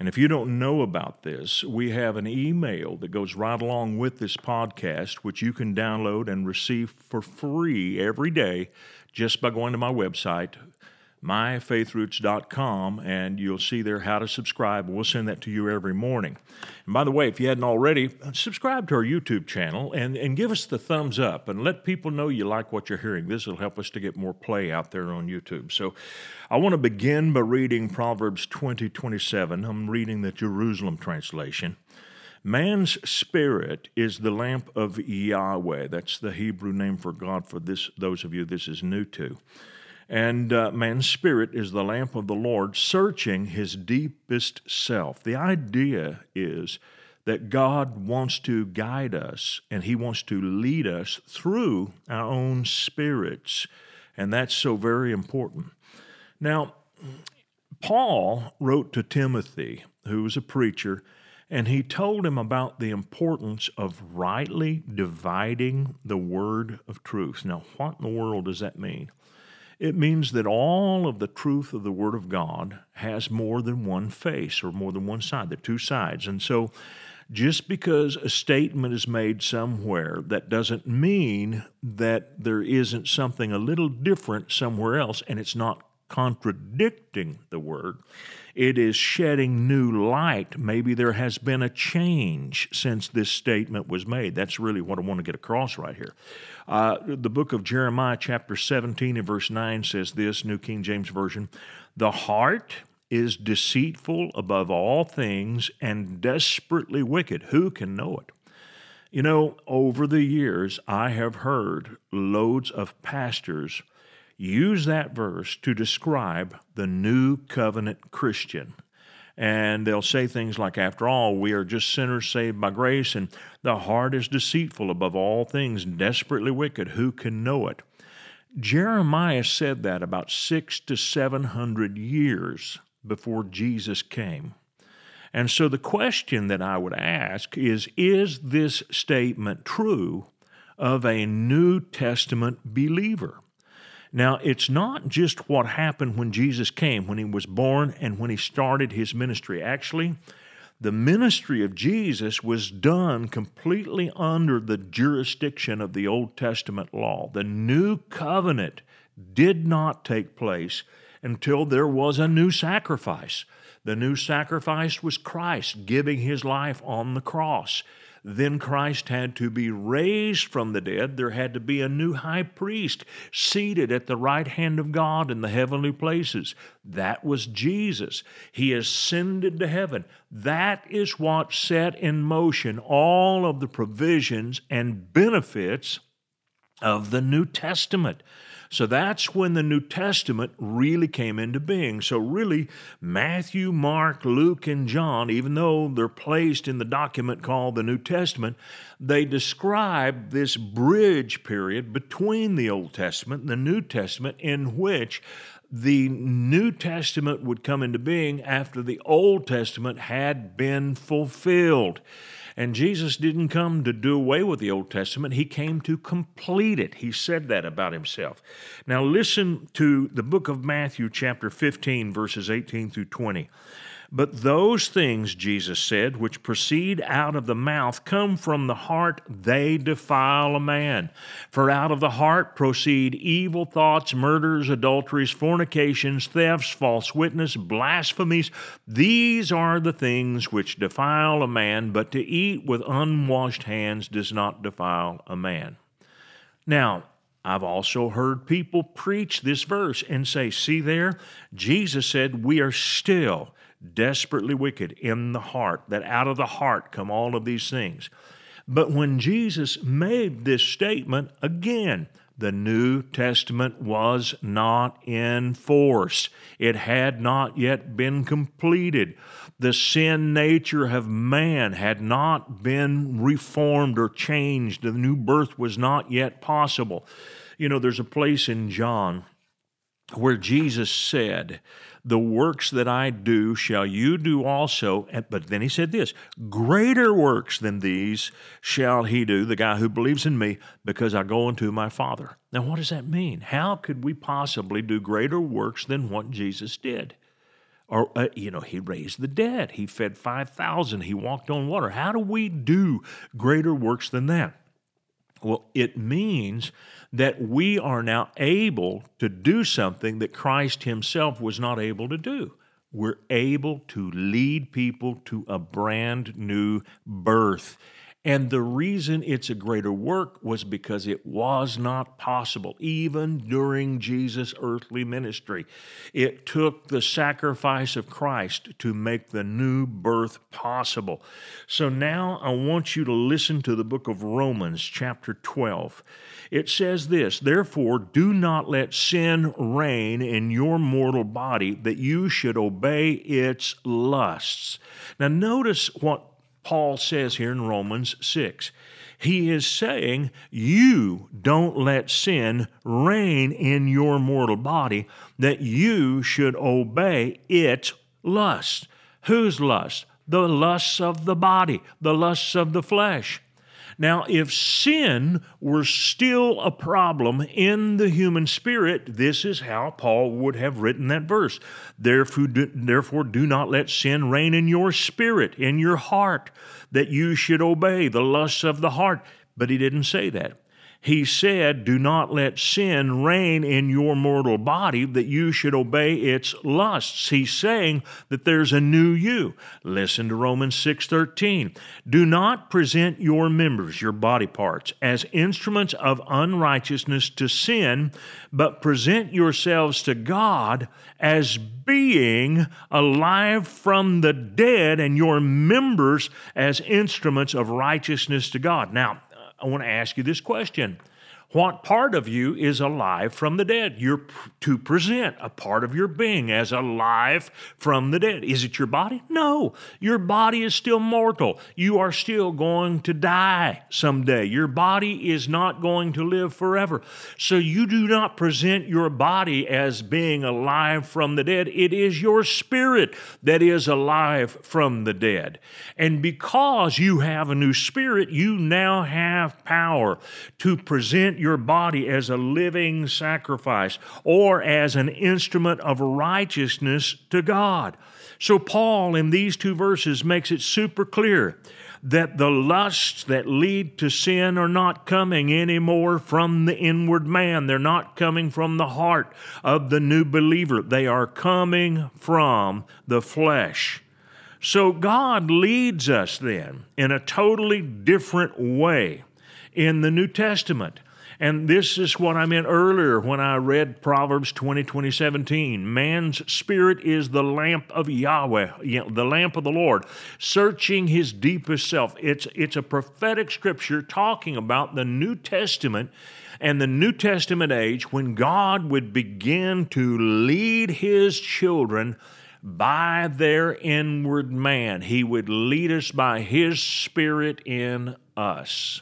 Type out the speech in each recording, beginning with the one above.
And if you don't know about this, we have an email that goes right along with this podcast, which you can download and receive for free every day just by going to my website, myfaithroots.com, and you'll see there how to subscribe. We'll send that to you every morning. And by the way, if you hadn't already, subscribe to our YouTube channel and, and give us the thumbs up and let people know you like what you're hearing. This will help us to get more play out there on YouTube. So I want to begin by reading Proverbs 20 27. I'm reading the Jerusalem translation. Man's spirit is the lamp of Yahweh. That's the Hebrew name for God for this those of you this is new to. And uh, man's spirit is the lamp of the Lord, searching his deepest self. The idea is that God wants to guide us and he wants to lead us through our own spirits. And that's so very important. Now, Paul wrote to Timothy, who was a preacher, and he told him about the importance of rightly dividing the word of truth. Now, what in the world does that mean? It means that all of the truth of the Word of God has more than one face or more than one side. There are two sides. And so, just because a statement is made somewhere, that doesn't mean that there isn't something a little different somewhere else and it's not contradicting the word. It is shedding new light. Maybe there has been a change since this statement was made. That's really what I want to get across right here. Uh, the book of Jeremiah, chapter 17, and verse 9 says this New King James Version The heart is deceitful above all things and desperately wicked. Who can know it? You know, over the years, I have heard loads of pastors use that verse to describe the new covenant Christian. And they'll say things like, After all, we are just sinners saved by grace, and the heart is deceitful above all things, desperately wicked. Who can know it? Jeremiah said that about six to seven hundred years before Jesus came. And so the question that I would ask is Is this statement true of a New Testament believer? Now, it's not just what happened when Jesus came, when he was born, and when he started his ministry. Actually, the ministry of Jesus was done completely under the jurisdiction of the Old Testament law. The new covenant did not take place until there was a new sacrifice. The new sacrifice was Christ giving his life on the cross. Then Christ had to be raised from the dead. There had to be a new high priest seated at the right hand of God in the heavenly places. That was Jesus. He ascended to heaven. That is what set in motion all of the provisions and benefits of the New Testament. So that's when the New Testament really came into being. So, really, Matthew, Mark, Luke, and John, even though they're placed in the document called the New Testament, they describe this bridge period between the Old Testament and the New Testament in which the New Testament would come into being after the Old Testament had been fulfilled. And Jesus didn't come to do away with the Old Testament, He came to complete it. He said that about Himself. Now, listen to the book of Matthew, chapter 15, verses 18 through 20. But those things, Jesus said, which proceed out of the mouth come from the heart, they defile a man. For out of the heart proceed evil thoughts, murders, adulteries, fornications, thefts, false witness, blasphemies. These are the things which defile a man, but to eat with unwashed hands does not defile a man. Now, I've also heard people preach this verse and say, see there, Jesus said, we are still desperately wicked in the heart, that out of the heart come all of these things. But when Jesus made this statement, again, the New Testament was not in force. It had not yet been completed. The sin nature of man had not been reformed or changed. The new birth was not yet possible. You know, there's a place in John where Jesus said, The works that I do shall you do also. But then he said this Greater works than these shall he do, the guy who believes in me, because I go unto my Father. Now, what does that mean? How could we possibly do greater works than what Jesus did? Or, uh, you know, he raised the dead, he fed 5,000, he walked on water. How do we do greater works than that? Well, it means that we are now able to do something that Christ Himself was not able to do. We're able to lead people to a brand new birth. And the reason it's a greater work was because it was not possible, even during Jesus' earthly ministry. It took the sacrifice of Christ to make the new birth possible. So now I want you to listen to the book of Romans, chapter 12. It says this Therefore, do not let sin reign in your mortal body, that you should obey its lusts. Now, notice what Paul says here in Romans 6. He is saying, You don't let sin reign in your mortal body, that you should obey its lust. Whose lust? The lusts of the body, the lusts of the flesh. Now, if sin were still a problem in the human spirit, this is how Paul would have written that verse. Therefore do, therefore, do not let sin reign in your spirit, in your heart, that you should obey the lusts of the heart. But he didn't say that. He said, Do not let sin reign in your mortal body that you should obey its lusts. He's saying that there's a new you. Listen to Romans 6:13. Do not present your members, your body parts, as instruments of unrighteousness to sin, but present yourselves to God as being alive from the dead and your members as instruments of righteousness to God. Now, I want to ask you this question what part of you is alive from the dead? You're to present a part of your being as alive from the dead. Is it your body? No. Your body is still mortal. You are still going to die someday. Your body is not going to live forever. So you do not present your body as being alive from the dead. It is your spirit that is alive from the dead. And because you have a new spirit, you now have power to present your body as a living sacrifice or as an instrument of righteousness to God. So, Paul in these two verses makes it super clear that the lusts that lead to sin are not coming anymore from the inward man. They're not coming from the heart of the new believer. They are coming from the flesh. So God leads us then in a totally different way in the New Testament. And this is what I meant earlier when I read Proverbs 20, 20, 17. Man's spirit is the lamp of Yahweh, the lamp of the Lord, searching his deepest self. It's, it's a prophetic scripture talking about the New Testament and the New Testament age when God would begin to lead his children by their inward man. He would lead us by his spirit in us.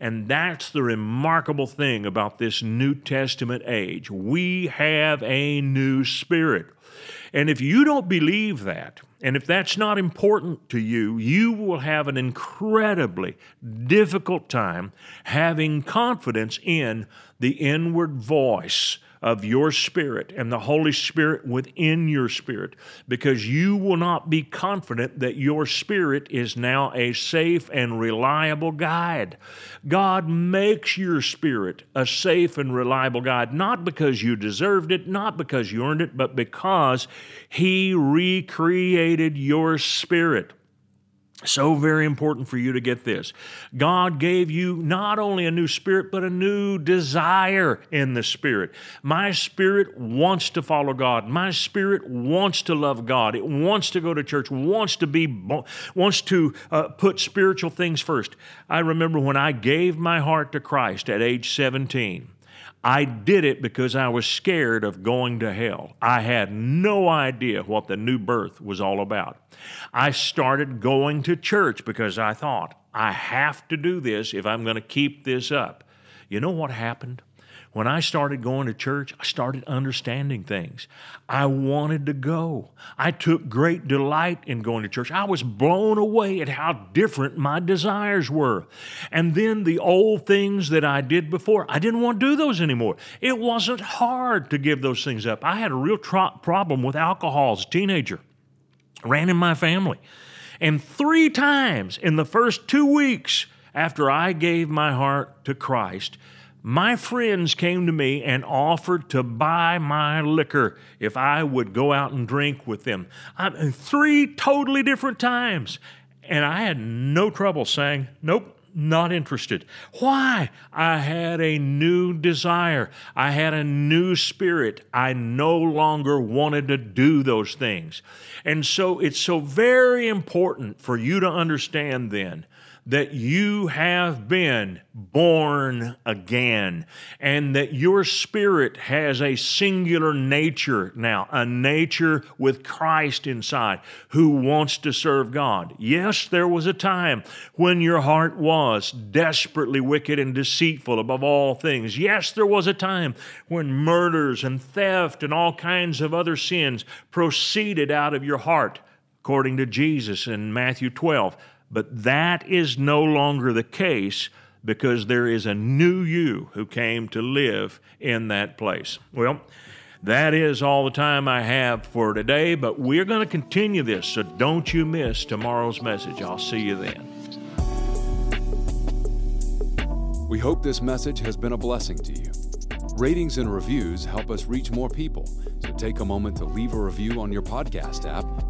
And that's the remarkable thing about this New Testament age. We have a new spirit. And if you don't believe that, and if that's not important to you, you will have an incredibly difficult time having confidence in the inward voice of your spirit and the Holy Spirit within your spirit because you will not be confident that your spirit is now a safe and reliable guide. God makes your spirit a safe and reliable guide, not because you deserved it, not because you earned it, but because He recreated your spirit. So very important for you to get this. God gave you not only a new spirit, but a new desire in the spirit. My spirit wants to follow God. My spirit wants to love God. It wants to go to church, wants to be, wants to uh, put spiritual things first. I remember when I gave my heart to Christ at age 17. I did it because I was scared of going to hell. I had no idea what the new birth was all about. I started going to church because I thought, I have to do this if I'm going to keep this up. You know what happened? When I started going to church, I started understanding things. I wanted to go. I took great delight in going to church. I was blown away at how different my desires were. And then the old things that I did before, I didn't want to do those anymore. It wasn't hard to give those things up. I had a real tro- problem with alcohol as a teenager, ran in my family. And three times in the first two weeks after I gave my heart to Christ, my friends came to me and offered to buy my liquor if I would go out and drink with them. I, three totally different times. And I had no trouble saying, nope, not interested. Why? I had a new desire. I had a new spirit. I no longer wanted to do those things. And so it's so very important for you to understand then that you have been born again and that your spirit has a singular nature now, a nature with Christ inside who wants to serve God. Yes, there was a time when your heart was desperately wicked and deceitful above all things. Yes, there was a time when murders and theft and all kinds of other sins proceeded out of your heart, according to Jesus in Matthew 12. But that is no longer the case because there is a new you who came to live in that place. Well, that is all the time I have for today, but we're going to continue this, so don't you miss tomorrow's message. I'll see you then. We hope this message has been a blessing to you. Ratings and reviews help us reach more people, so take a moment to leave a review on your podcast app